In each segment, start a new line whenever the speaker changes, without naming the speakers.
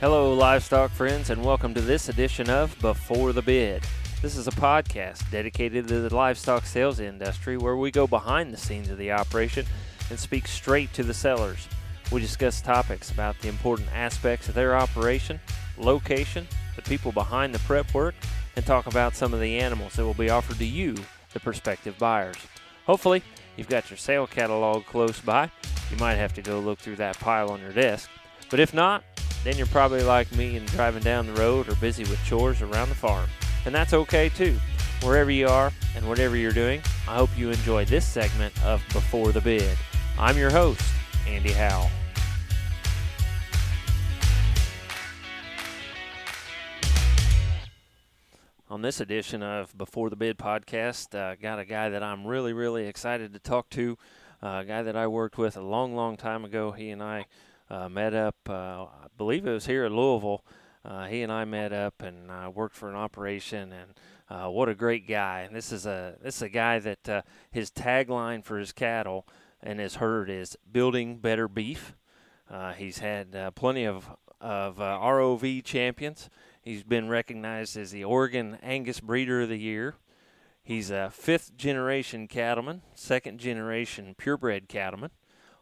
Hello, livestock friends, and welcome to this edition of Before the Bid. This is a podcast dedicated to the livestock sales industry where we go behind the scenes of the operation and speak straight to the sellers. We discuss topics about the important aspects of their operation, location, the people behind the prep work, and talk about some of the animals that will be offered to you, the prospective buyers. Hopefully, you've got your sale catalog close by. You might have to go look through that pile on your desk. But if not, then you're probably like me and driving down the road or busy with chores around the farm. And that's okay too. Wherever you are and whatever you're doing, I hope you enjoy this segment of Before the Bid. I'm your host, Andy Howell. On this edition of Before the Bid podcast, uh, got a guy that I'm really, really excited to talk to. Uh, a guy that I worked with a long, long time ago. He and I uh, met up, uh, I believe it was here at Louisville. Uh, he and I met up and uh, worked for an operation, and uh, what a great guy! And this is a this is a guy that his tagline for his cattle and his herd is "building better beef." He's had plenty of of ROV champions. He's been recognized as the Oregon Angus Breeder of the Year. He's a fifth generation cattleman, second generation purebred cattleman.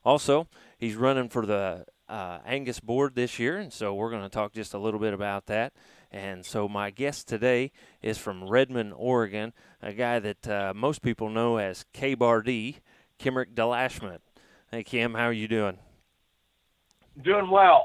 Also, he's running for the uh, Angus board this year, and so we're going to talk just a little bit about that. And so my guest today is from Redmond, Oregon, a guy that uh, most people know as K-Bar D, Kimrick Delashment. Hey Kim, how are you doing?
Doing well.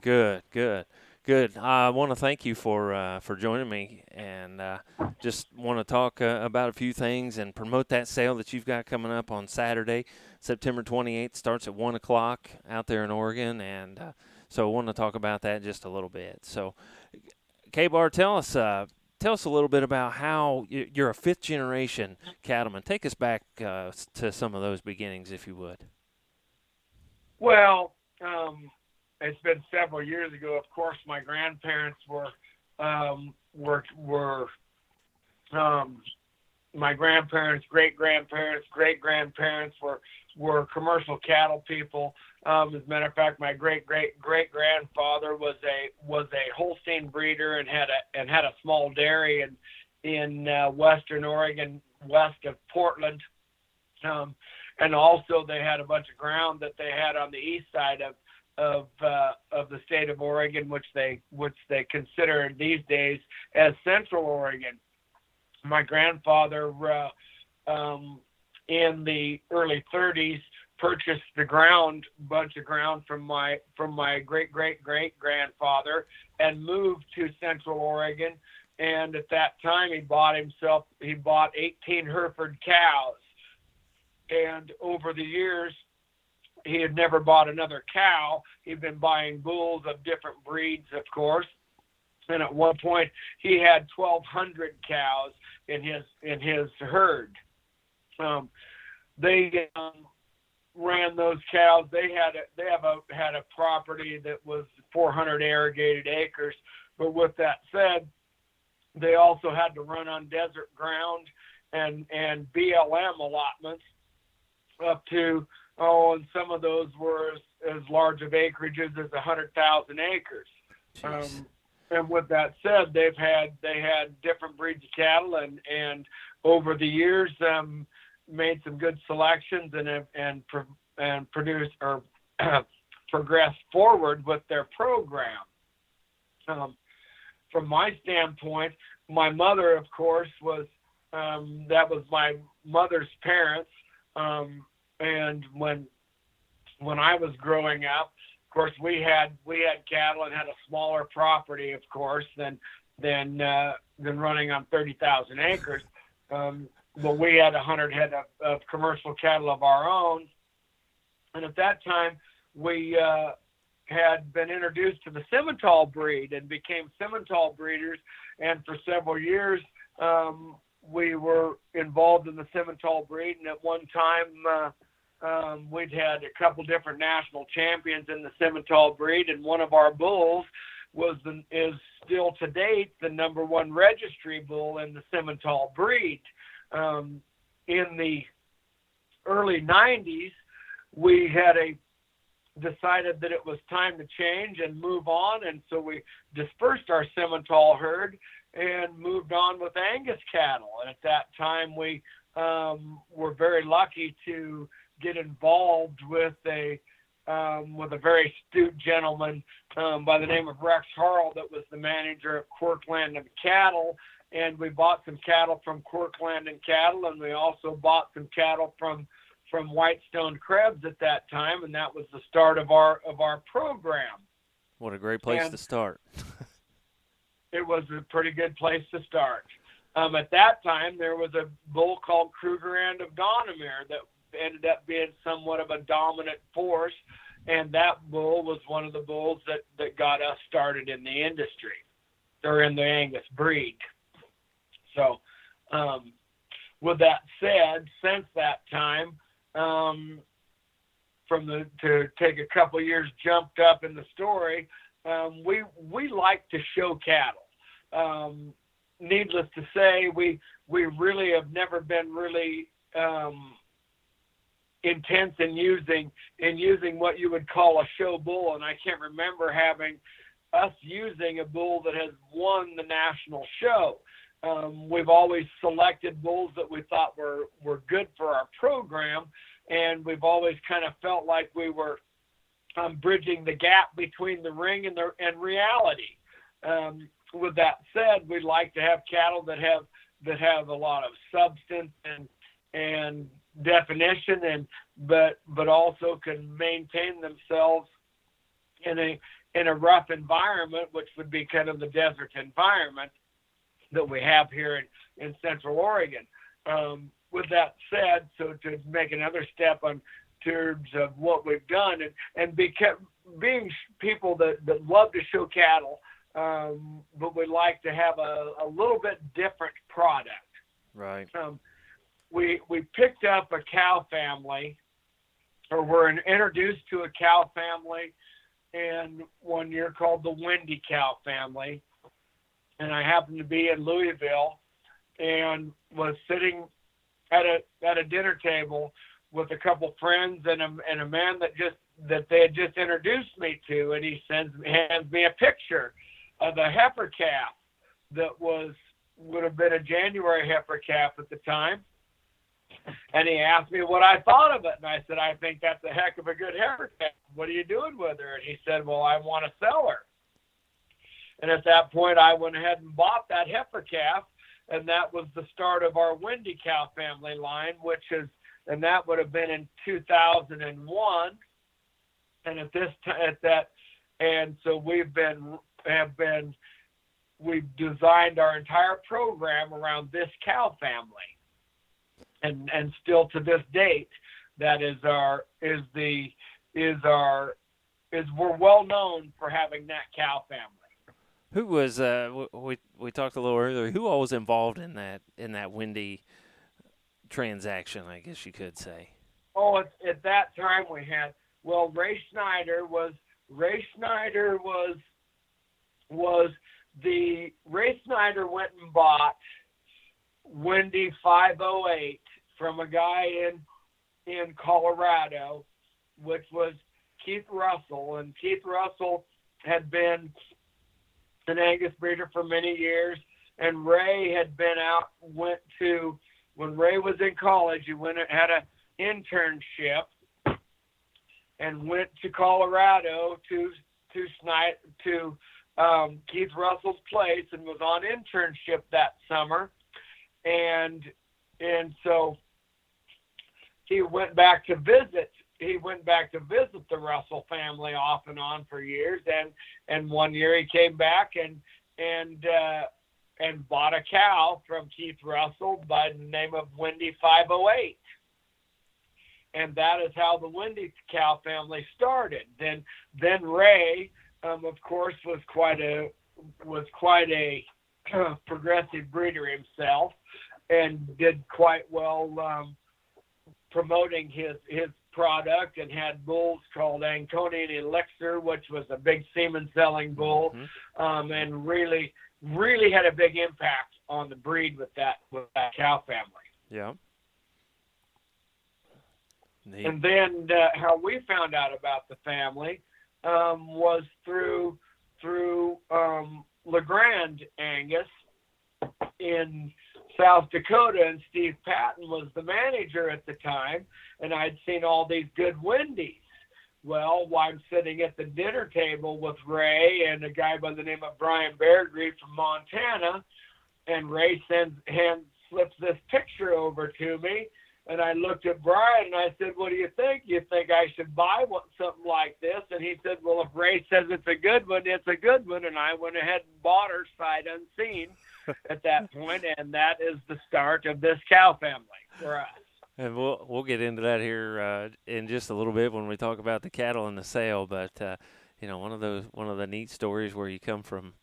Good, good, good. I want to thank you for uh, for joining me, and uh, just want to talk uh, about a few things and promote that sale that you've got coming up on Saturday. September 28th starts at 1 o'clock out there in Oregon. And uh, so I want to talk about that just a little bit. So, K-Bar, tell us, uh, tell us a little bit about how you're a fifth generation cattleman. Take us back uh, to some of those beginnings, if you would.
Well, um, it's been several years ago. Of course, my grandparents were um, were were um, my grandparents, great grandparents, great grandparents were were commercial cattle people. Um, as a matter of fact, my great great great grandfather was a was a Holstein breeder and had a and had a small dairy in in uh, western Oregon, west of Portland. Um, and also they had a bunch of ground that they had on the east side of of uh, of the state of Oregon, which they which they consider these days as Central Oregon. My grandfather uh, um, in the early 30s purchased the ground bunch of ground from my from my great great great grandfather and moved to central oregon. And at that time he bought himself he bought 18 hereford cows. And over the years he had never bought another cow. He'd been buying bulls of different breeds of course and at one point he had 1200 cows in his in his herd um, they um, ran those cows. They had a, they have a had a property that was 400 irrigated acres. But with that said, they also had to run on desert ground and and BLM allotments up to oh, and some of those were as, as large of acreages as 100,000 acres. Um, and with that said, they've had they had different breeds of cattle, and and over the years, um, made some good selections and and and produced or progressed forward with their program. Um, from my standpoint, my mother, of course, was um, that was my mother's parents, um, and when when I was growing up, course, we had we had cattle and had a smaller property, of course, than than uh, than running on thirty thousand acres. Um, but we had a hundred head of, of commercial cattle of our own, and at that time we uh, had been introduced to the Simmental breed and became Simmental breeders. And for several years, um, we were involved in the Simmental breed. And at one time, uh, um, we'd had a couple different national champions in the Simmental breed, and one of our bulls was the, is still to date the number one registry bull in the Simmental breed um, in the early 90s, we had a decided that it was time to change and move on, and so we dispersed our Simmental herd and moved on with Angus cattle. And at that time, we um, were very lucky to get involved with a um, with a very astute gentleman um, by the name of Rex Harl that was the manager of Corkland and Cattle. And we bought some cattle from Corkland and Cattle, and we also bought some cattle from from Whitestone Krebs at that time, and that was the start of our of our program.
What a great place
And-
to start.
it was a pretty good place to start. Um, at that time, there was a bull called Kruger and of Donemere that ended up being somewhat of a dominant force, and that bull was one of the bulls that, that got us started in the industry or in the Angus breed. So, um, with that said, since that time, um, from the to take a couple years jumped up in the story, um, we we like to show cattle. Um, needless to say, we we really have never been really um, intense in using in using what you would call a show bull, and I can't remember having us using a bull that has won the national show. Um, we've always selected bulls that we thought were were good for our program, and we've always kind of felt like we were um, bridging the gap between the ring and the and reality. Um, with that said, we'd like to have cattle that have that have a lot of substance and and definition, and but but also can maintain themselves in a in a rough environment, which would be kind of the desert environment that we have here in, in Central Oregon. Um, with that said, so to make another step on terms of what we've done and, and be kept, being people that, that love to show cattle, um, but we like to have a, a little bit different product.
Right.
Um, we we picked up a cow family, or were introduced to a cow family, and one year called the Wendy Cow family, and I happened to be in Louisville, and was sitting at a at a dinner table with a couple friends and a and a man that just that they had just introduced me to, and he sends hands me a picture of a heifer calf that was would have been a January heifer calf at the time. And he asked me what I thought of it, and I said, I think that's a heck of a good heifer calf. What are you doing with her? And he said, Well, I want to sell her. And at that point, I went ahead and bought that heifer calf, and that was the start of our Wendy Cow family line, which is, and that would have been in 2001. And at this time, at that, and so we've been have been we've designed our entire program around this cow family, and and still to this date, that is our is the is our is we're well known for having that cow family.
Who was uh we we talked a little earlier? Who all was involved in that in that windy transaction? I guess you could say.
Oh, at, at that time we had well, Ray Schneider was Ray Schneider was was the Ray Snyder went and bought Wendy 508 from a guy in in Colorado, which was Keith Russell, and Keith Russell had been an Angus breeder for many years, and Ray had been out went to when Ray was in college. He went and had an internship and went to Colorado to to Snyder to um, Keith Russell's place and was on internship that summer, and and so he went back to visit. He went back to visit the Russell family off and on for years, and and one year he came back and and uh, and bought a cow from Keith Russell by the name of Wendy 508 and that is how the Wendy cow family started. Then then Ray, um, of course, was quite a was quite a progressive breeder himself, and did quite well um, promoting his his product, and had bulls called Ankonian Elixir, which was a big semen selling bull,
Mhm.
um, and really really had a big impact on the breed with that with that cow family.
Yeah.
Neat. And then uh, how we found out about the family um, was through through um, Legrand Angus in South Dakota, and Steve Patton was the manager at the time, and I'd seen all these good Wendy's. Well, while I'm sitting at the dinner table with Ray and a guy by the name of Brian Beargree from Montana, and Ray sends hand slips this picture over to me, and I looked at Brian and I said, "What do you think? You think I should buy one, something like this?" And he said, "Well, if Ray says it's a good one, it's a good one." And I went ahead and bought her sight unseen at that point, and that is the start of this cow family for us.
And we'll we'll get into that here uh, in just a little bit when we talk about the cattle and the sale. But uh, you know, one of those one of the neat stories where you come from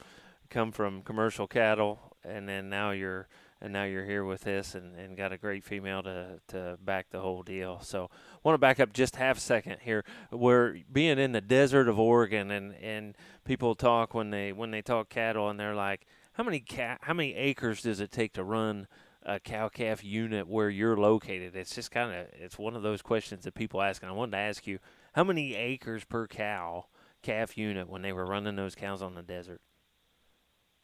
come from commercial cattle, and then now you're and now you're here with this and, and got a great female to, to back the whole deal. So want to back up just half a second here. We're being in the desert of Oregon and, and people talk when they when they talk cattle and they're like, How many cat how many acres does it take to run a cow calf unit where you're located? It's just kind of it's one of those questions that people ask, and I wanted to ask you how many acres per cow calf unit when they were running those cows on the desert.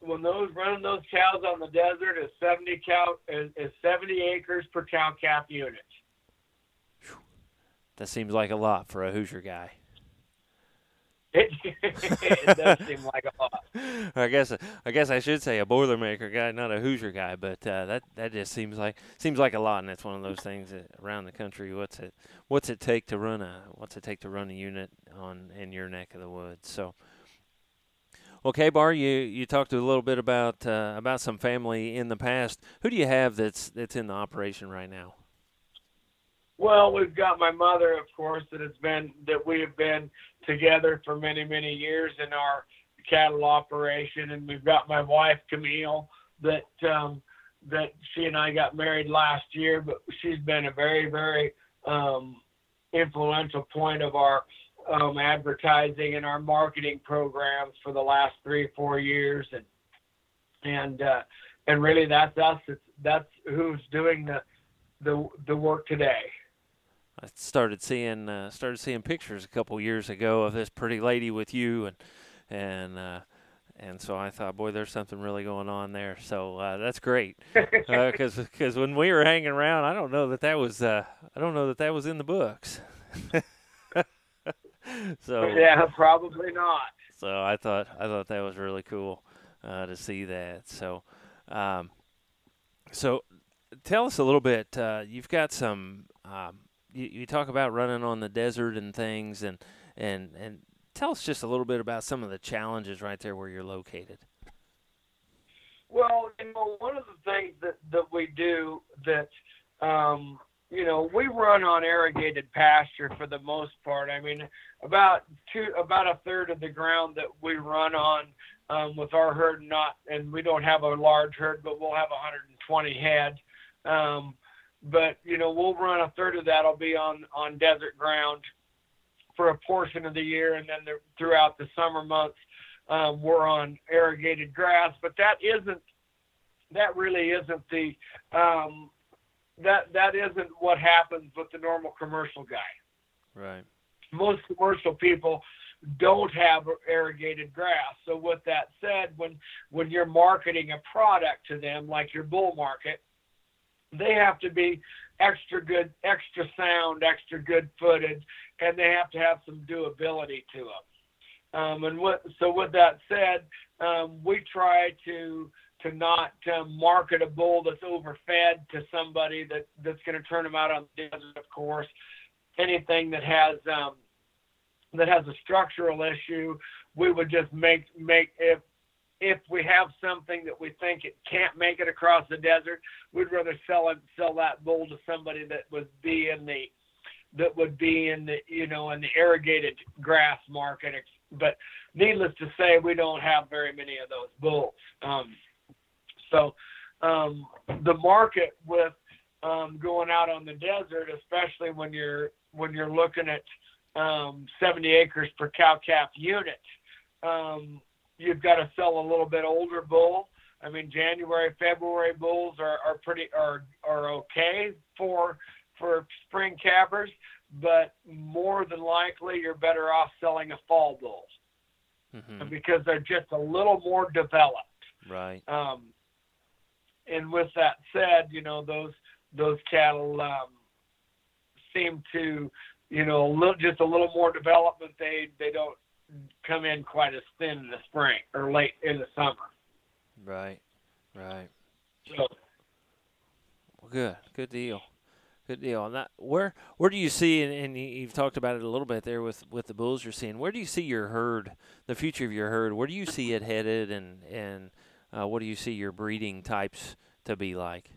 When those running those cows on the desert is seventy cow is, is seventy acres per cow calf unit.
That seems like a lot for a Hoosier guy.
it does seem like a lot. I
guess I guess I should say a Boilermaker guy, not a Hoosier guy, but uh, that that just seems like seems like a lot, and it's one of those things that around the country. What's it What's it take to run a What's it take to run a unit on in your neck of the woods? So, okay, Bar, you you talked a little bit about uh, about some family in the past. Who do you have that's that's in the operation right now?
Well, we've got my mother, of course, that has been that we have been together for many, many years in our cattle operation, and we've got my wife Camille that um, that she and I got married last year, but she's been a very, very um, influential point of our um, advertising and our marketing programs for the last three, four years, and and uh, and really that's us. It's, that's who's doing the the the work today.
I started seeing uh, started seeing pictures a couple years ago of this pretty lady with you, and and uh, and so I thought, boy, there's something really going on there. So uh, that's great, because uh, because when we were hanging around, I don't know that that was uh, I don't know that that was in the books. so
yeah, probably not.
So I thought I thought that was really cool uh, to see that. So. Um, so tell us a little bit. Uh, you've got some um, you, you talk about running on the desert and things, and and and tell us just a little bit about some of the challenges right there where you're located.
Well, you know, one of the things that that we do that um, you know we run on irrigated pasture for the most part. I mean, about two about a third of the ground that we run on um, with our herd, not and we don't have a large herd, but we'll have 120 head. Um, but you know we'll run a third of that'll be on on desert ground for a portion of the year, and then the, throughout the summer months um, we're on irrigated grass. But that isn't that really isn't the um, that that isn't what happens with the normal commercial guy.
Right.
Most commercial people don't have irrigated grass. So with that said, when when you're marketing a product to them, like your bull market, they have to be extra good, extra sound, extra good footed, and they have to have some doability to them. Um, and what, so with that said, um, we try to to not uh, market a bull that's overfed to somebody that that's going to turn them out on the desert. Of course, anything that has um, that has a structural issue, we would just make make if if we have something that we think it can't make it across the desert, we'd rather sell it, sell that bull to somebody that would be in the that would be in the you know in the irrigated grass market. But needless to say, we don't have very many of those bulls. Um, so um, the market with um, going out on the desert, especially when you're when you're looking at um, 70 acres per cow calf unit, um, you've got to sell a little bit older bull. I mean, January, February bulls are, are pretty are are okay for for spring calvers, but more than likely you're better off selling a fall bull
hmm
because they're just a little more developed.
Right.
Um, and with that said, you know those those cattle um, seem to, you know, a little, just a little more development. They they don't come in quite as thin in the spring or late in the summer.
Right. Right.
So
Well, good. Good deal. Good deal. And that, where where do you see, and, and you- you've talked about it a little bit there with, with the bulls you're seeing. Where do you see your herd, the future of your herd? Where do you see it headed, and and uh, what do you see your breeding types to be like?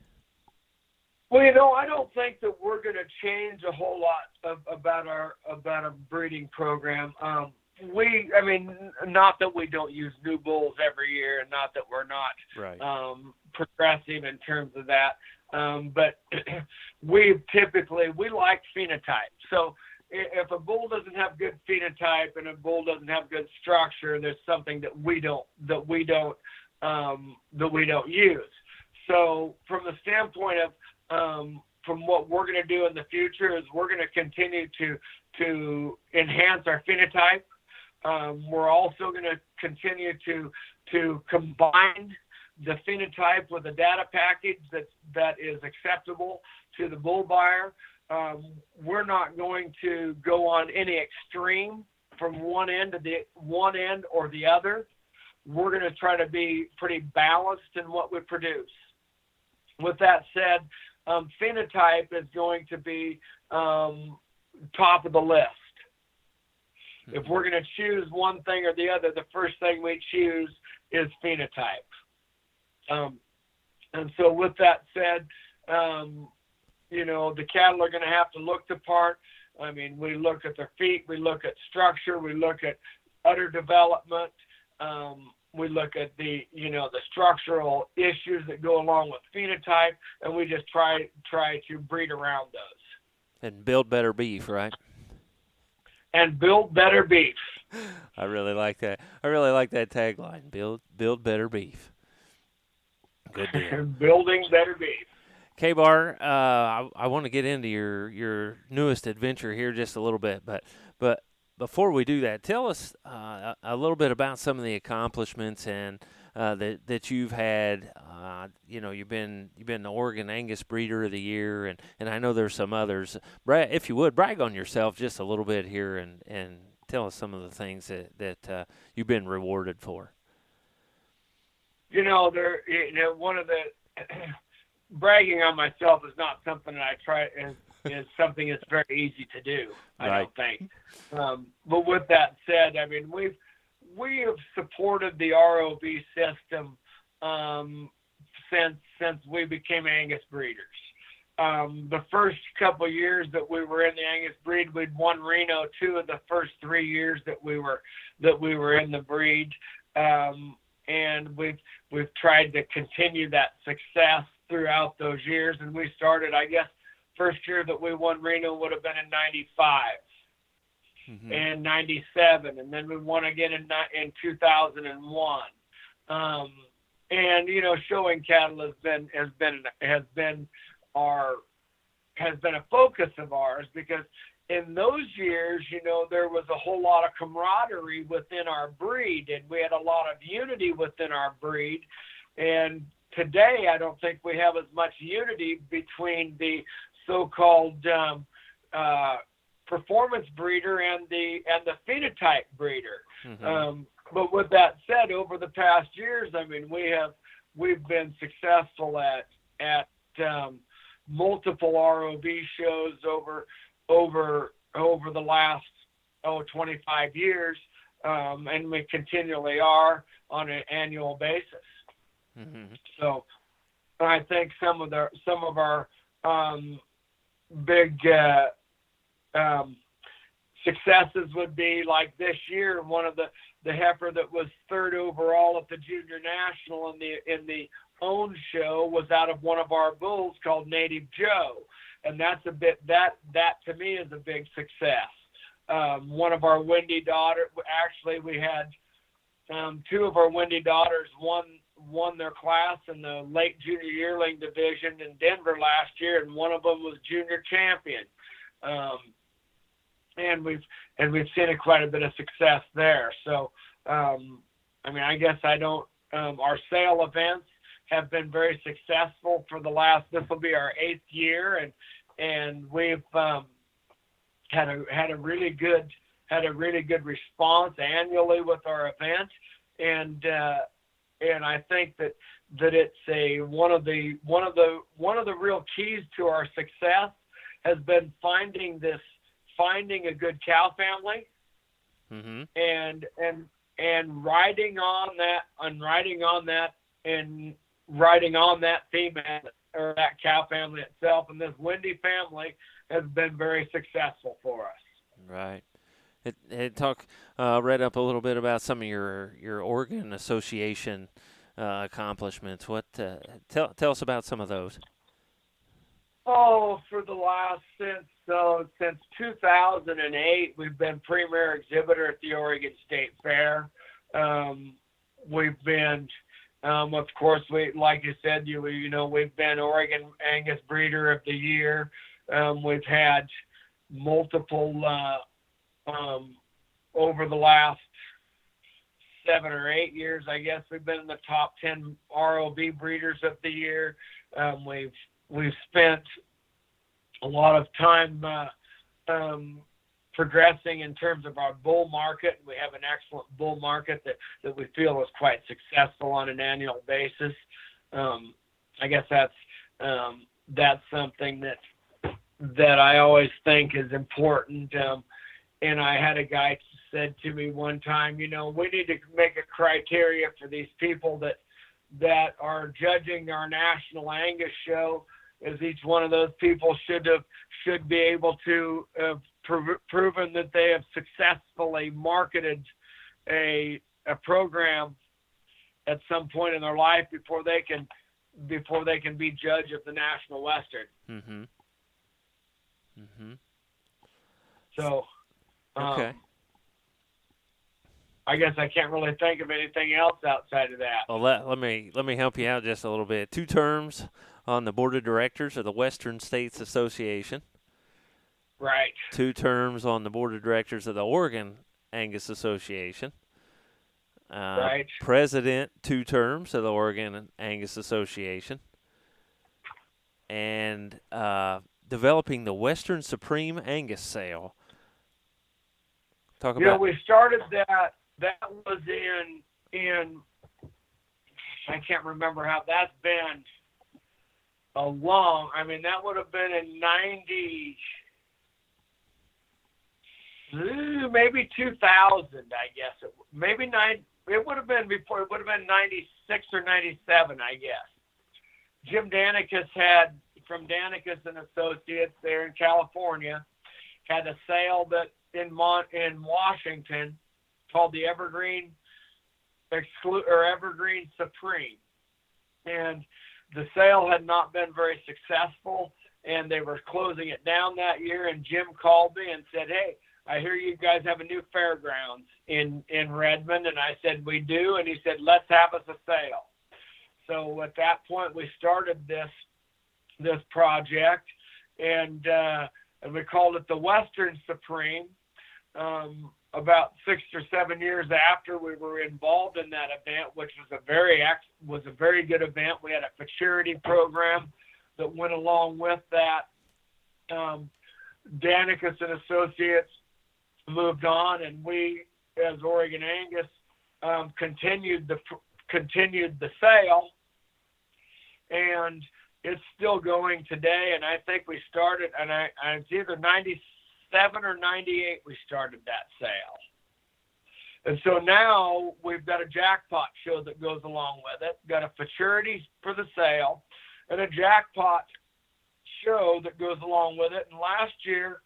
Well, you know, I don't think that we're going to change a whole lot of, about our about our breeding program. Um, we, I mean, not that we don't use new bulls every year, and not that we're not
Right.
um, progressive in terms of that. Um, but we typically we like phenotype. So if a bull doesn't have good phenotype and a bull doesn't have good structure, there's something that we don't that we don't um, that we don't use. So from the standpoint of um, from what we're going to do in the future is we're going to continue to to enhance our phenotype. Um, we're also going to continue to to combine the phenotype with a data package that that is acceptable to the bull buyer. Um, we're not going to go on any extreme from one end to the one end or the other. We're going to try to be pretty balanced in what we produce. With that said, um, phenotype is going to be um, top of the list. If we're going to choose one thing or the other, the first thing we choose is phenotype. Um, and so, with that said, um, you know, the cattle are going to have to look the part. I mean, we look at their feet, we look at structure, we look at udder development, um, we look at the, you know, the structural issues that go along with phenotype, and we just try try to breed around those
And build better beef, right?
and build better beef.
I really like that. I really like that tagline. Build build better beef. Good deal.
Building better beef.
K Bar, uh, I, I want to get into your your newest adventure here just a little bit, but but before we do that, tell us uh, a little bit about some of the accomplishments and uh, that that you've had. Uh, you know, you've been you've been the Oregon Angus Breeder of the Year, and, and I know there's some others. Brag, if you would, brag on yourself just a little bit here, and, and tell us some of the things that that uh, you've been rewarded for.
you know, there, you know, one of the bragging on myself is not something that I try is something that's very easy to do. I
Right.
don't think. Um, but with that said, I mean, we've we have supported the ROV system um, since since we became Angus breeders. Um, the first couple years that we were in the Angus breed, we'd won Reno two of the first three years that we were that we were in the breed, um, and we've we've tried to continue that success throughout those years. And we started, I guess, first year that we won Reno would have been in '95
Mhm.
and '97, and then we won again in in 2001. Um, and you know, showing cattle has been has been has been our has been a focus of ours because in those years, you know, there was a whole lot of camaraderie within our breed, and we had a lot of unity within our breed. And today, I don't think we have as much unity between the so-called um, uh, performance breeder and the and the phenotype breeder.
Mhm.
Um, but with that said, over the past years, I mean, we have we've been successful at at um, multiple ROV shows over over over the last oh 25 years, um, and we continually are on an annual basis.
Mhm.
So I think some of the some of our um, big uh, um, successes would be like this year. One of the the heifer that was third overall at the junior national in the in the own show was out of one of our bulls called Native Joe, and that's a bit that that to me is a big success. Um, one of our Wendy daughter actually we had um, two of our Wendy daughters won won their class in the late junior yearling division in Denver last year, and one of them was junior champion. Um, and we've and we've seen a, quite a bit of success there. So, um, I mean, I guess I don't. Um, our sale events have been very successful for the last. This will be our eighth year, and and we've um, had a had a really good had a really good response annually with our event, and uh, and I think that that it's a one of the one of the one of the real keys to our success has been finding this finding a good cow family
mm-hmm.
and and and riding on that and riding on that and riding on that female or that cow family itself and this Wendy family has been very successful for us.
Right. It, it talk uh, read up a little bit about some of your your Oregon Association uh, accomplishments. What uh, tell tell us about some of those?
Oh, for the last since so since 2008, we've been premier exhibitor at the Oregon State Fair. Um, we've been, um, of course, we like you said, you you know we've been Oregon Angus Breeder of the Year. Um, we've had multiple uh, um, over the last seven or eight years, I guess we've been in the top ten ROV breeders of the year. Um, we've we've spent a lot of time uh, um, progressing in terms of our bull market. We have an excellent bull market that, that we feel is quite successful on an annual basis. Um, I guess that's um, that's something that that I always think is important. Um, and I had a guy said to me one time, you know, we need to make a criteria for these people that that are judging our national Angus show as each one of those people should have should be able to have prov- proven that they have successfully marketed a a program at some point in their life before they can before they can be judge of the national western.
Mhm. Mhm.
So um,
Okay.
I guess I can't really think of anything else outside of that.
Well, let, let me let me help you out just a little bit. Two terms on the board of directors of the Western States Association.
Right.
Two terms on the board of directors of the Oregon Angus Association. Uh,
Right.
President, two terms of the Oregon Angus Association. And uh, developing the Western Supreme Angus sale. Talk
You know, we started that. That was in in. I can't remember how that's been. A long. I mean, that would have been in ninety. Maybe two thousand. I guess it, maybe nine. It would have been before. It would have been ninety six or ninety seven. I guess. Jim Danekas had from Danekas and Associates there in California had a sale that in Mon- in Washington called the Evergreen Exclu- or Evergreen Supreme, and the sale had not been very successful, and they were closing it down that year. And Jim called me and said, "Hey, I hear you guys have a new fairgrounds in in Redmond," and I said, "We do," and he said, "Let's have us a sale." So at that point, we started this this project, and uh, and we called it the Western Supreme. Um, about six or seven years after we were involved in that event, which was a very was a very good event. We had a futurity program that went along with that. Um, Danekas and Associates moved on, and we, as Oregon Angus, um, continued the continued the sale, and it's still going today. And I think we started, and I it's either ninety seven or 98 we started that sale. And so now we've got a jackpot show that goes along with it, got a futurity for the sale, and a jackpot show that goes along with it. And last year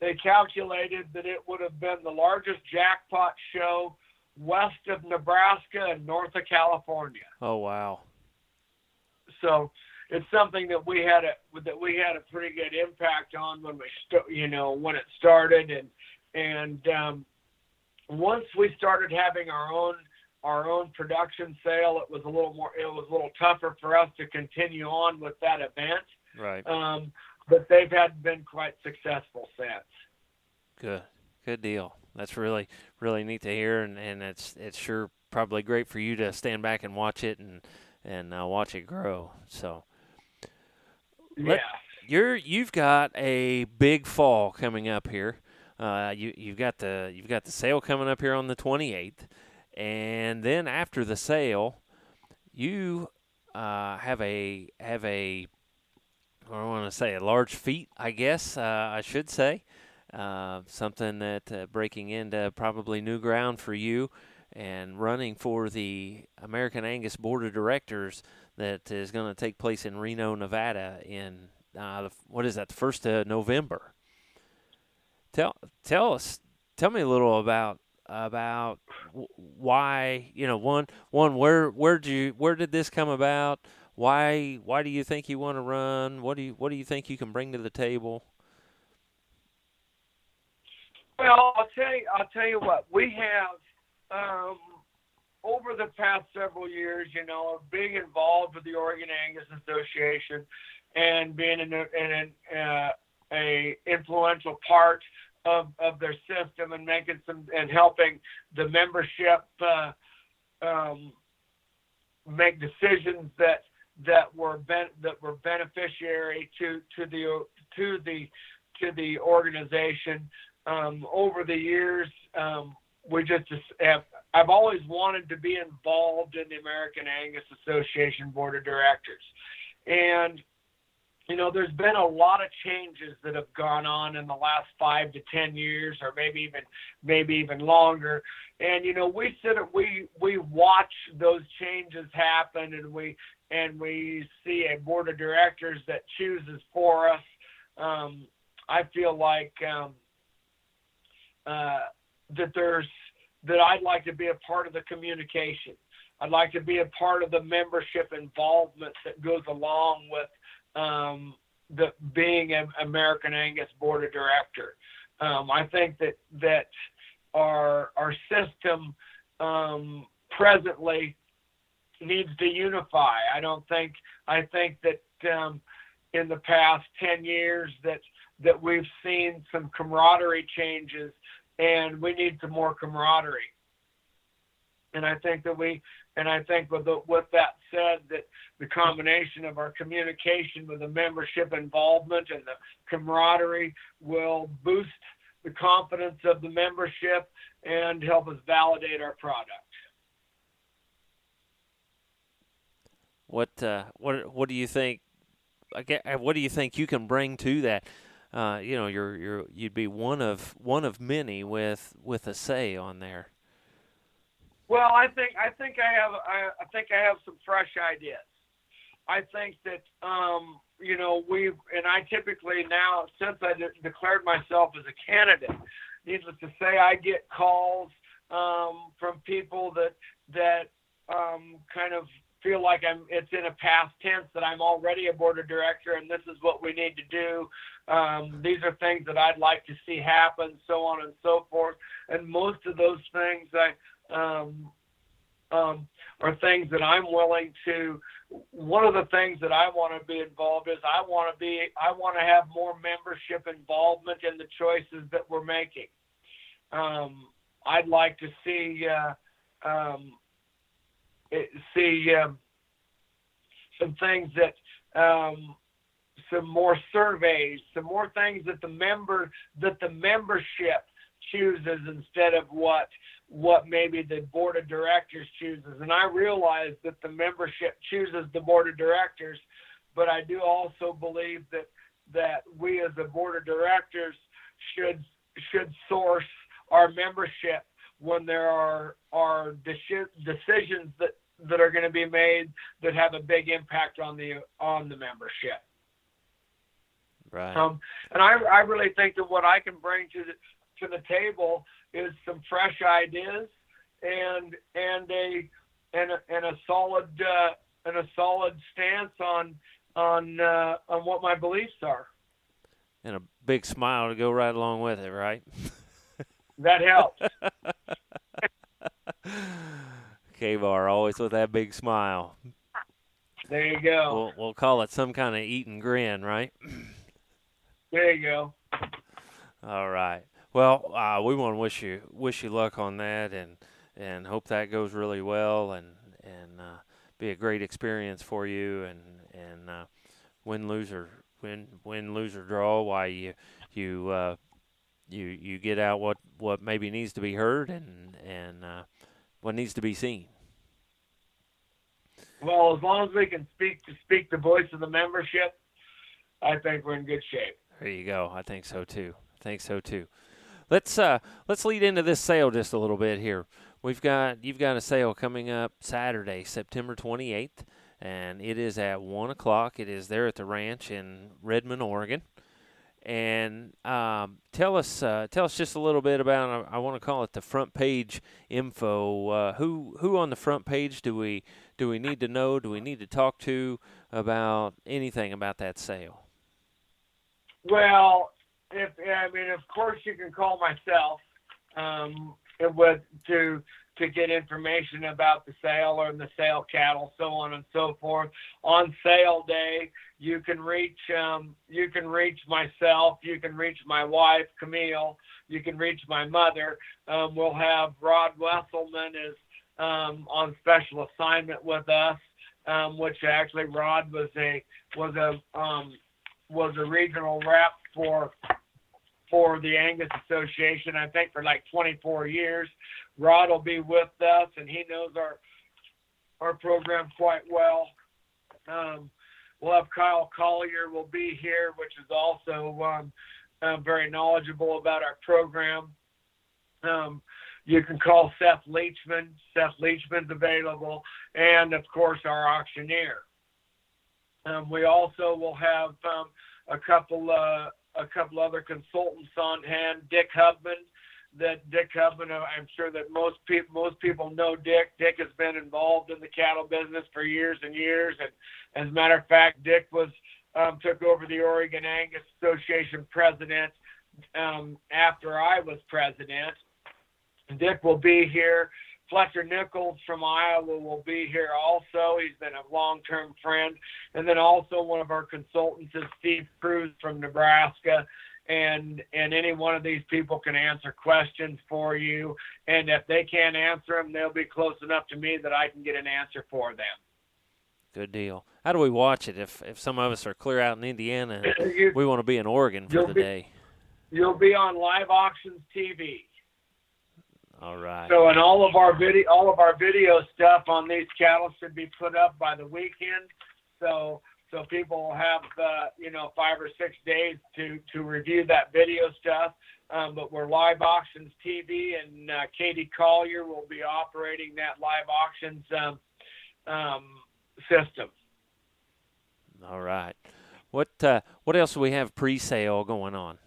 they calculated that it would have been the largest jackpot show west of Nebraska and north of California.
Oh wow.
So it's something that we had a that we had a pretty good impact on when we st- you know when it started and and um, once we started having our own our own production sale it was a little more it was a little tougher for us to continue on with that event
Right.
um, but they've had been quite successful since
Good, good deal. That's really really neat to hear, and, and it's it's sure probably great for you to stand back and watch it and and uh, watch it grow. So.
Yeah.
You're you've got a big fall coming up here. Uh, you you've got the you've got the sale coming up here on the 28th, and then after the sale, you uh, have a have a I want to say a large feat, I guess uh, I should say, uh, something that uh, breaking into probably new ground for you, and running for the American Angus Board of Directors that is going to take place in Reno, Nevada, in uh, what is that? The first of November. Tell tell us, tell me a little about about why you know one one where where did you where did this come about? Why why do you think you want to run? What do you what do you think you can bring to the table?
Well, I'll tell you. I'll tell you what we have. Um, over the past several years, you know, being involved with the Oregon Angus Association and being an, an, uh, a influential part of, of their system and making some and helping the membership uh, um, make decisions that that were ben, that were beneficiary to to the to the to the organization um, over the years. Um, we just have I've always wanted to be involved in the American Angus Association Board of Directors, and you know, there's been a lot of changes that have gone on in the last five to ten years, or maybe even maybe even longer. And you know, we sit we we watch those changes happen, and we and we see a board of directors that chooses for us. Um, I feel like um, uh, that there's that I'd like to be a part of the communication. I'd like to be a part of the membership involvement that goes along with um, the being an American Angus board of director. Um, I think that that our our system um, presently needs to unify. I don't think I think that um, in the past ten years that that we've seen some camaraderie changes, and we need some more camaraderie. And I think that we and I think with the, with that said, that the combination of our communication with the membership involvement and the camaraderie will boost the confidence of the membership and help us validate our product.
What uh, what what do you think? What do you think you can bring to that? Uh, you know, you're you're you'd be one of one of many with with a say on there.
Well, I think I think I have I, I think I have some fresh ideas. I think that um, you know we've and I typically now since I de- declared myself as a candidate, needless to say, I get calls um, from people that that um, kind of feel like I'm it's in a past tense that I'm already a board of director and this is what we need to do. Um, these are things that I'd like to see happen, so on and so forth. And most of those things I um, um, are things that I'm willing to. One of the things that I want to be involved is I want to be I want to have more membership involvement in the choices that we're making. Um, I'd like to see uh, um, see um, some things that um, some more surveys, some more things that the member that the membership chooses instead of what what maybe the board of directors chooses. And I realize that the membership chooses the board of directors, but I do also believe that that we as a board of directors should should source our membership when there are are decisions that that are going to be made that have a big impact on the on the membership.
Right.
Um, and I I really think that what I can bring to the to the table is some fresh ideas and and a and a, and a solid uh, and a solid stance on on uh, on what my beliefs are.
And a big smile to go right along with it, right?
that helps.
K-Bar always with that big smile.
There you go.
We'll, we'll call it some kind of eat and grin, right?
There you go.
All right. Well, uh, we want to wish you wish you luck on that, and and hope that goes really well, and and uh, be a great experience for you, and and uh, win loser win win loser draw. Why you you uh, you you get out what what maybe needs to be heard, and and uh, what needs to be seen.
Well, as long as we can speak to speak the voice of the membership, I think we're in good shape.
There you go. I think so too. I think so too. Let's uh let's lead into this sale just a little bit here. We've got you've got a sale coming up Saturday, September 28th, and it is at one o'clock. It is there at the ranch in Redmond, Oregon. And um, tell us uh, tell us just a little bit about. I, I want to call it the front page info. Uh, who who on the front page do we do we need to know? Do we need to talk to about anything about that sale?
Well, if I mean, of course, you can call myself um, with to to get information about the sale or the sale cattle, so on and so forth. On sale day, you can reach um, you can reach myself, you can reach my wife Camille, you can reach my mother. Um, we'll have Rod Wesselman is um, on special assignment with us, um, which actually Rod was a was a um, was a regional rep for for the Angus Association, I think for like 24 years. Rod will be with us, and he knows our our program quite well. Um, we'll have Kyle Collier will be here, which is also um, uh, very knowledgeable about our program. Um, you can call Seth Leachman. Seth Leachman's available, and of course our auctioneer. Um, we also will have um, a couple uh, a couple other consultants on hand. Dick Hubman, that Dick Hubman, uh, I'm sure that most people most people know Dick. Dick has been involved in the cattle business for years and years, and as a matter of fact, Dick was um, took over the Oregon Angus Association president um, after I was president. Dick will be here. Fletcher Nichols from Iowa will be here also. He's been a long term friend. And then also one of our consultants is Steve Cruz from Nebraska. And and any one of these people can answer questions for you. And if they can't answer them, they'll be close enough to me that I can get an answer for them.
Good deal. How do we watch it if if some of us are clear out in Indiana you, we want to be in Oregon for the
be,
day?
You'll be on Live Auctions TV.
All right.
So, and all of our video, all of our video stuff on these cattle should be put up by the weekend. So, so people will have, uh, you know, five or six days to to review that video stuff. Um, but we're live auctions TV, and uh, Katie Collier will be operating that live auctions um, um, system.
All right. What uh, what else do we have pre-sale going on?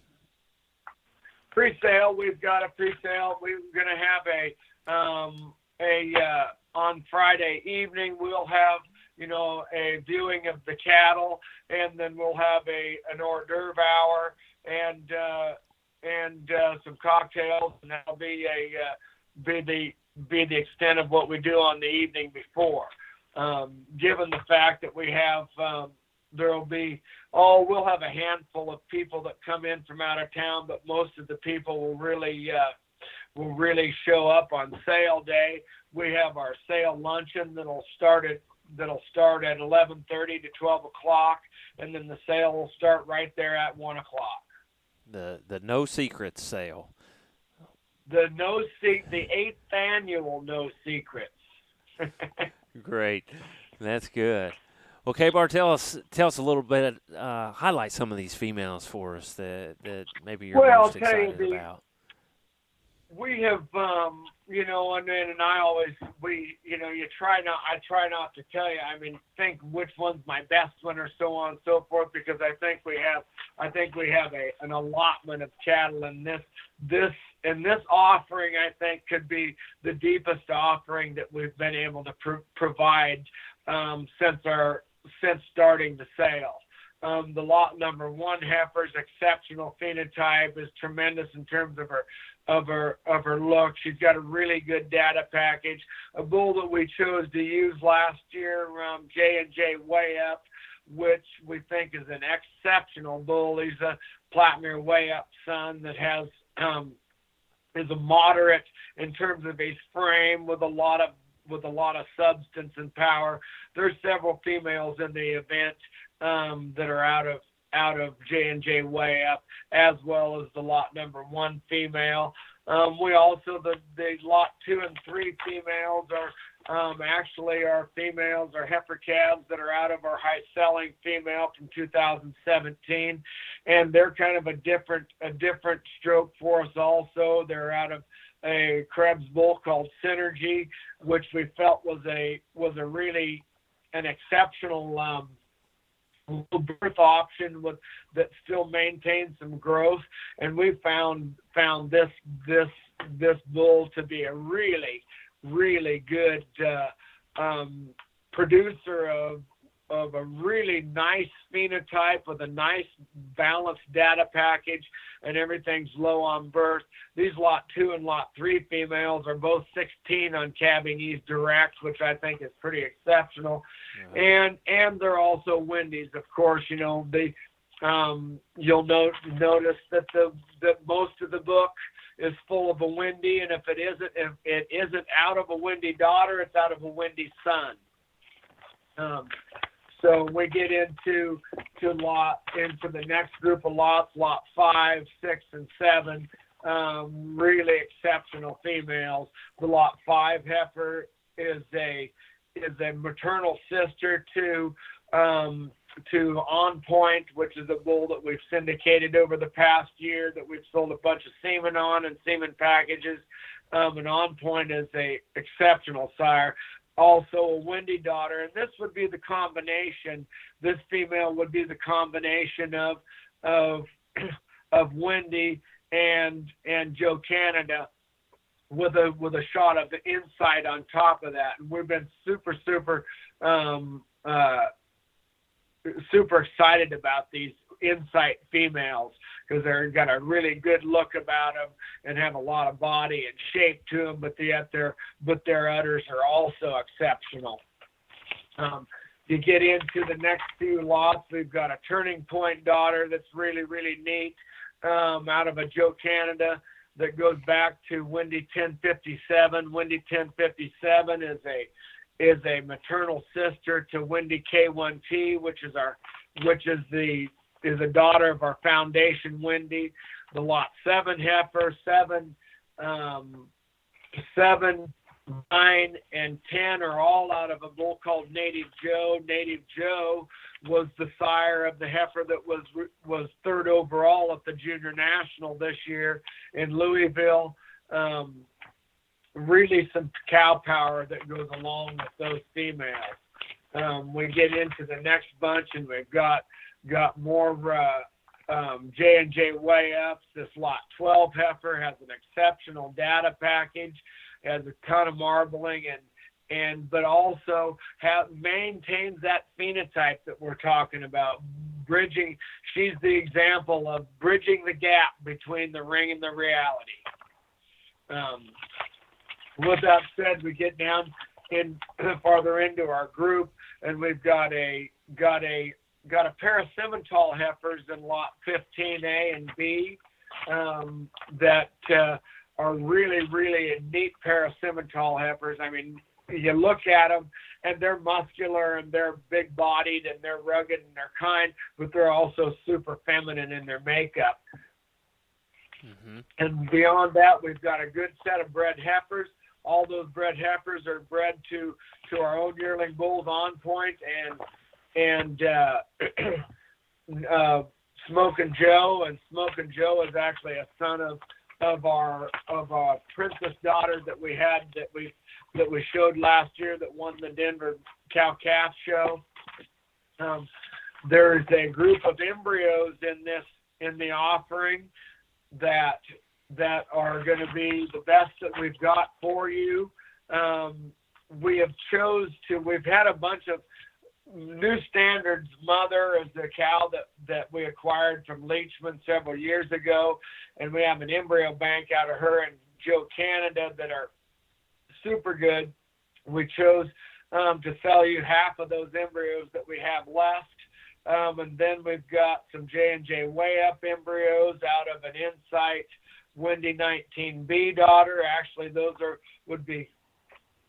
Pre-sale. We've got a pre-sale. We're going to have a um, a uh, on Friday evening. We'll have you know a viewing of the cattle, and then we'll have a an hors d'oeuvre hour and uh, and uh, some cocktails, and that'll be a uh, be the be the extent of what we do on the evening before. Um, given the fact that we have um, there will be oh we'll have a handful of people that come in from out of town but most of the people will really uh, will really show up on sale day. We have our sale luncheon that'll start at that'll start at 11:30 to 12 o'clock and then the sale will start right there at 1 o'clock.
The the no secrets sale.
The no se- the eighth annual no secrets.
Great. That's good well, K-Bar, tell us tell us a little bit, uh, highlight some of these females for us that that maybe you're
well,
most excited about.
We have, um, you know, and then and I always we, you know, you try not, I try not to tell you. I mean, think which one's my best one or so on and so forth because I think we have, I think we have a an allotment of cattle in this this and this offering I think could be the deepest offering that we've been able to pro- provide um, since our since starting the sale. Um, the lot number one heifer's exceptional phenotype is tremendous in terms of her of her of her look. She's got a really good data package. A bull that we chose to use last year, J and J Way Up, which we think is an exceptional bull. He's a Plattemere Way Up son that has um, is a moderate in terms of a frame with a lot of with a lot of substance and power. There's several females in the event um, that are out of out of J and J way up, as well as the lot number one female. Um, we also the the lot two and three females are um, actually our females are heifer calves that are out of our high selling female from 2017, and they're kind of a different a different stroke for us. Also, they're out of a Krebs bull called Synergy, which we felt was a was a really an exceptional um, birth option with that still maintains some growth, and we found found this this this bull to be a really really good uh, um, producer of of a really nice phenotype with a nice balanced data package and everything's low on birth. These lot two and lot three females are both 16 on Calving Direct, which I think is pretty exceptional. Yeah. And and they're also Wendy's, of course. You know they um, you'll note notice that the that most of the book is full of a Wendy, and if it isn't if it isn't out of a Wendy daughter, it's out of a Wendy son. Um, so we get into to lot into the next group of lots, lot five, six, and seven. Um, really exceptional females. The lot five heifer is a is a maternal sister to um, to On Point, which is a bull that we've syndicated over the past year that we've sold a bunch of semen on and semen packages. Um, and On Point is a exceptional sire also a Wendy daughter, and this would be the combination. This female would be the combination of of of Wendy and and Joe Canada with a with a shot of the Insight on top of that. And we've been super super um, uh, super excited about these insight females because they're got a really good look about them and have a lot of body and shape to them, but yet their but their udders are also exceptional. Um, you get into the next few lots, we've got a turning point daughter that's really really neat um, out of a Joe Canada that goes back to Wendy 1057. Wendy 1057 is a is a maternal sister to Wendy K1T, which is our which is the is a daughter of our foundation, Wendy. The lot seven heifer, seven, um, seven, nine, and ten are all out of a bull called Native Joe. Native Joe was the sire of the heifer that was was third overall at the Junior National this year in Louisville. Um, really, some cow power that goes along with those females. Um, we get into the next bunch, and we've got got more uh, um, J and J way ups. This lot 12 heifer has an exceptional data package, has a ton of marbling and and but also have maintains that phenotype that we're talking about bridging she's the example of bridging the gap between the ring and the reality um, with that said we get down in farther into our group and we've got a got a got a pair of Simmental heifers in lot 15A and B um, that uh, are really, really a neat pair of Simmental heifers. I mean, you look at them and they're muscular and they're big bodied and they're rugged and they're kind, but they're also super feminine in their makeup. Mm-hmm. And beyond that, we've got a good set of bred heifers. All those bred heifers are bred to to our own yearling bulls on point and and uh, uh, Smoking Joe, and Smoking Joe is actually a son of of our of our princess daughter that we had that we that we showed last year that won the Denver Cow Calf Show. Um, there's a group of embryos in this in the offering that that are going to be the best that we've got for you. Um, we have chose to. We've had a bunch of New Standards mother is the cow that, that we acquired from Leachman several years ago, and we have an embryo bank out of her and Joe Canada that are super good. We chose um, to sell you half of those embryos that we have left, um, and then we've got some J and J way up embryos out of an Insight Wendy 19B daughter. Actually, those are would be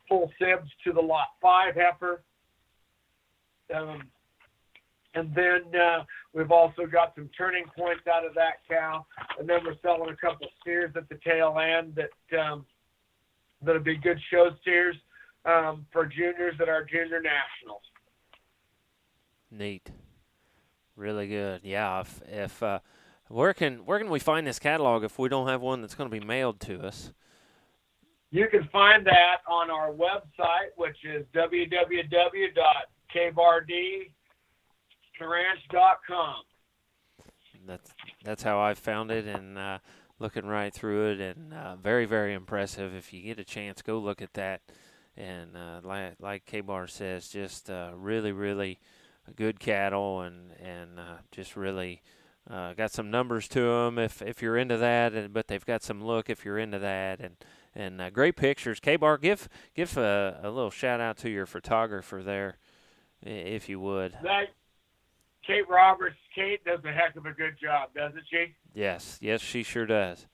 full sibs to the lot five heifer. Um, and then uh, we've also got some turning points out of that cow. And then we're selling a couple steers at the tail end that um, that'll be good show steers um, for juniors at our junior nationals.
Neat. Really good. Yeah. If, if uh, where can where can we find this catalog if we don't have one that's going to be mailed to us?
You can find that on our website, which is www.kbardranch.com.
That's that's how I found it, and uh, looking right through it, and uh, very very impressive. If you get a chance, go look at that. And uh, like like K Bar says, just uh, really really good cattle, and and uh, just really. Uh, got some numbers to them if if you're into that, and but they've got some look if you're into that, and and uh, great pictures. K Bar, give give a, a, little shout out to your photographer there, if you would.
That, Kate Roberts. Kate does a heck of a good job, doesn't she?
Yes, yes, she sure does.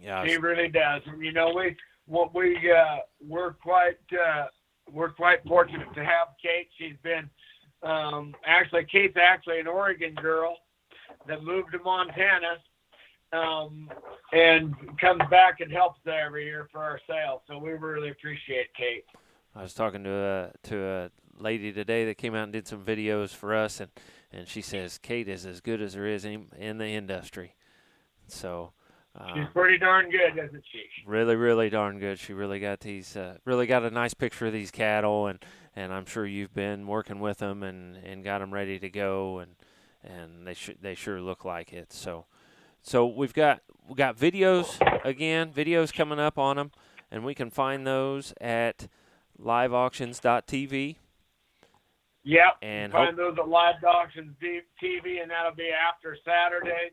Yeah, she really does. And you know, we what we uh, we're quite uh, we're quite fortunate to have Kate. She's been um, actually Kate's actually an Oregon girl that moved to Montana um, and comes back and helps there every year for our sales. So we really appreciate Kate.
I was talking to a to a lady today that came out and did some videos for us, and and she says Kate is as good as there is in, in the industry. So.
Uh, She's pretty darn good, isn't she?
Really, really darn good. She really got these, uh, really got a nice picture of these cattle, and, and I'm sure you've been working with them and, and got them ready to go, and and they sh- they sure look like it. So, so we've got we got videos again, videos coming up on them, and we can find those at liveauctions.tv.
Yep. And find those at Live Auctions TV, and that'll be after Saturday.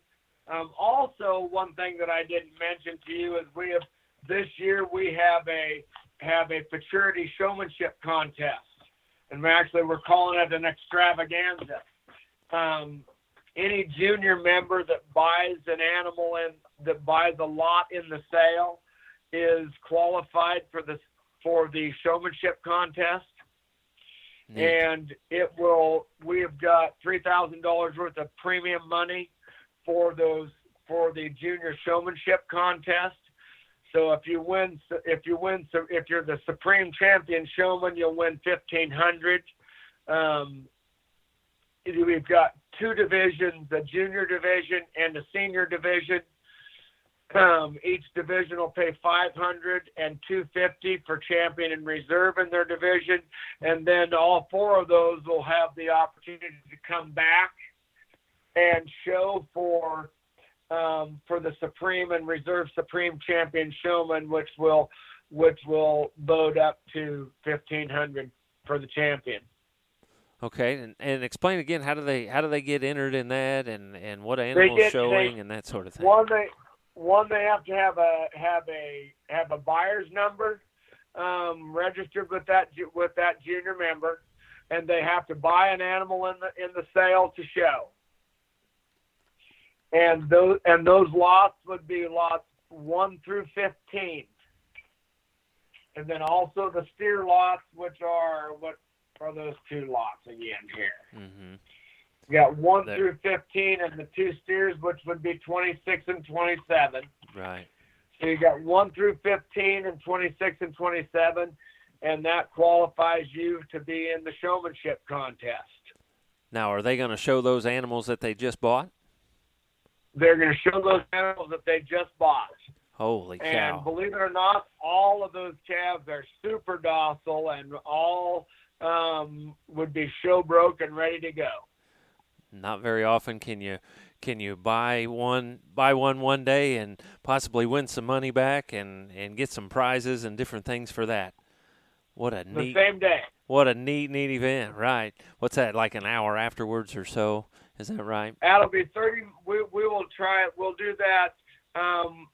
Um, also, one thing that I didn't mention to you is we have this year we have a have a futurity showmanship contest, and we actually we're calling it an extravaganza. Um, any junior member that buys an animal in that buys a lot in the sale is qualified for the for the showmanship contest. And it will we have got three thousand dollars worth of premium money for those for the junior showmanship contest. So if you win if you win if you're the supreme champion showman, you'll win fifteen hundred. Um, we've got two divisions, the junior division and the senior division. Um, each division will pay 500 and 250 for champion and reserve in their division, and then all four of those will have the opportunity to come back and show for um, for the supreme and reserve supreme champion showman, which will which will load up to 1500 for the champion.
Okay, and, and explain again how do they how do they get entered in that, and and what animal get, showing, they, and that sort of thing.
One they one they have to have a have a have a buyer's number um, registered with that with that junior member, and they have to buy an animal in the in the sale to show. And those and those lots would be lots one through fifteen, and then also the steer lots, which are what are those two lots again here. Mm-hmm. You got one through 15 and the two steers, which would be 26 and 27.
Right.
So you got one through 15 and 26 and 27, and that qualifies you to be in the showmanship contest.
Now, are they going to show those animals that they just bought?
They're going to show those animals that they just bought.
Holy cow.
And believe it or not, all of those calves are super docile and all um, would be show broke and ready to go.
Not very often can you can you buy one buy one one day and possibly win some money back and and get some prizes and different things for that. What a
the
neat
same day.
What a neat neat event, right? What's that like an hour afterwards or so? Is that right?
That'll be thirty. We we will try it. We'll do that um,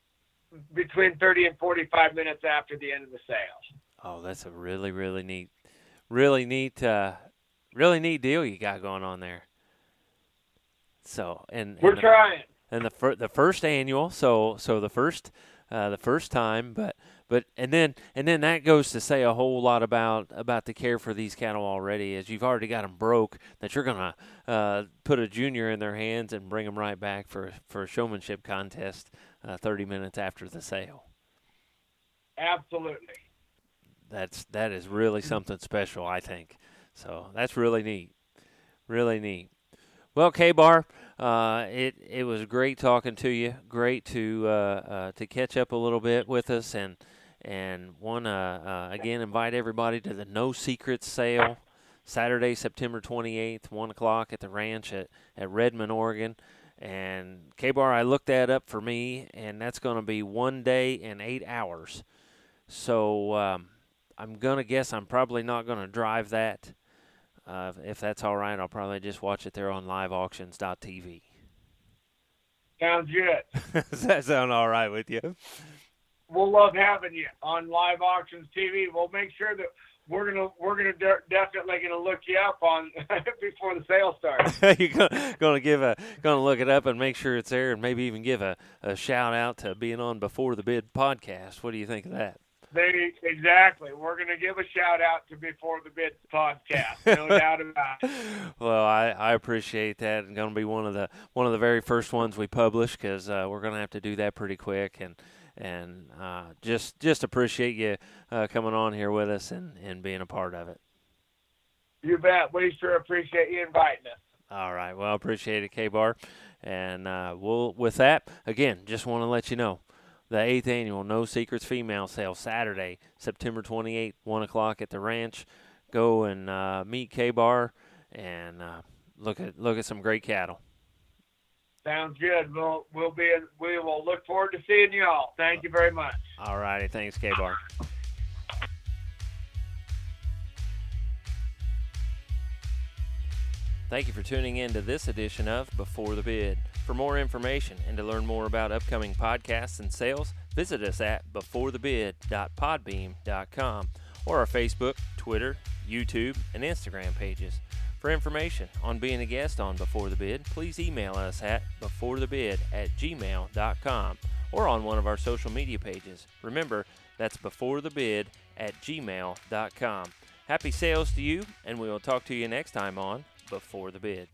between thirty and forty-five minutes after the end of the sale.
Oh, that's a really really neat really neat, uh, really neat deal you got going on there. So and
we're
and
trying.
and the fir- the first annual. So so the first uh, the first time, but but and then and then that goes to say a whole lot about about the care for these cattle already, as you've already got them broke. That you're gonna uh, put a junior in their hands and bring them right back for for a showmanship contest uh, 30 minutes after the sale.
Absolutely.
That's that is really something special, I think. So that's really neat, really neat. Well, K Bar, uh, it it was great talking to you. Great to uh, uh, to catch up a little bit with us, and and want to uh, again invite everybody to the No Secrets sale, Saturday, September 28th, one o'clock at the ranch at at Redmond, Oregon. And K Bar, I looked that up for me, and that's going to be one day and eight hours. So um, I'm gonna guess I'm probably not gonna drive that. Uh, if that's all right, I'll probably just watch it there on liveauctions.tv.
Sounds good.
Does that sound all right with you?
We'll love having you on Live Auctions TV. We'll make sure that we're gonna we're gonna de- definitely gonna look you up on before the sale starts.
You're gonna, gonna give a gonna look it up and make sure it's there, and maybe even give a, a shout out to being on Before the Bid podcast. What do you think of that?
They exactly. We're gonna give a shout out to Before the Bid podcast, no doubt about it.
Well, I, I appreciate that, and going to be one of the one of the very first ones we publish because uh, we're going to have to do that pretty quick, and and uh, just just appreciate you uh, coming on here with us and, and being a part of it.
You bet. We sure appreciate you inviting us.
All right. Well, appreciate it, K Bar, and uh, we'll with that again. Just want to let you know the eighth annual No Secrets Female Sale Saturday, September 28th, one o'clock at the ranch. Go and uh, meet K Bar and uh, look at look at some great cattle.
Sounds good. We'll we'll be we will look forward to seeing you all. Thank you very much.
All righty, thanks, K Bar. Thank you for tuning in to this edition of Before the Bid. For more information and to learn more about upcoming podcasts and sales, visit us at beforethebid.podbean.com or our Facebook, Twitter, YouTube, and Instagram pages. For information on being a guest on Before the Bid, please email us at beforethebid at gmail.com or on one of our social media pages. Remember, that's beforethebid at gmail.com. Happy sales to you, and we will talk to you next time on Before the Bid.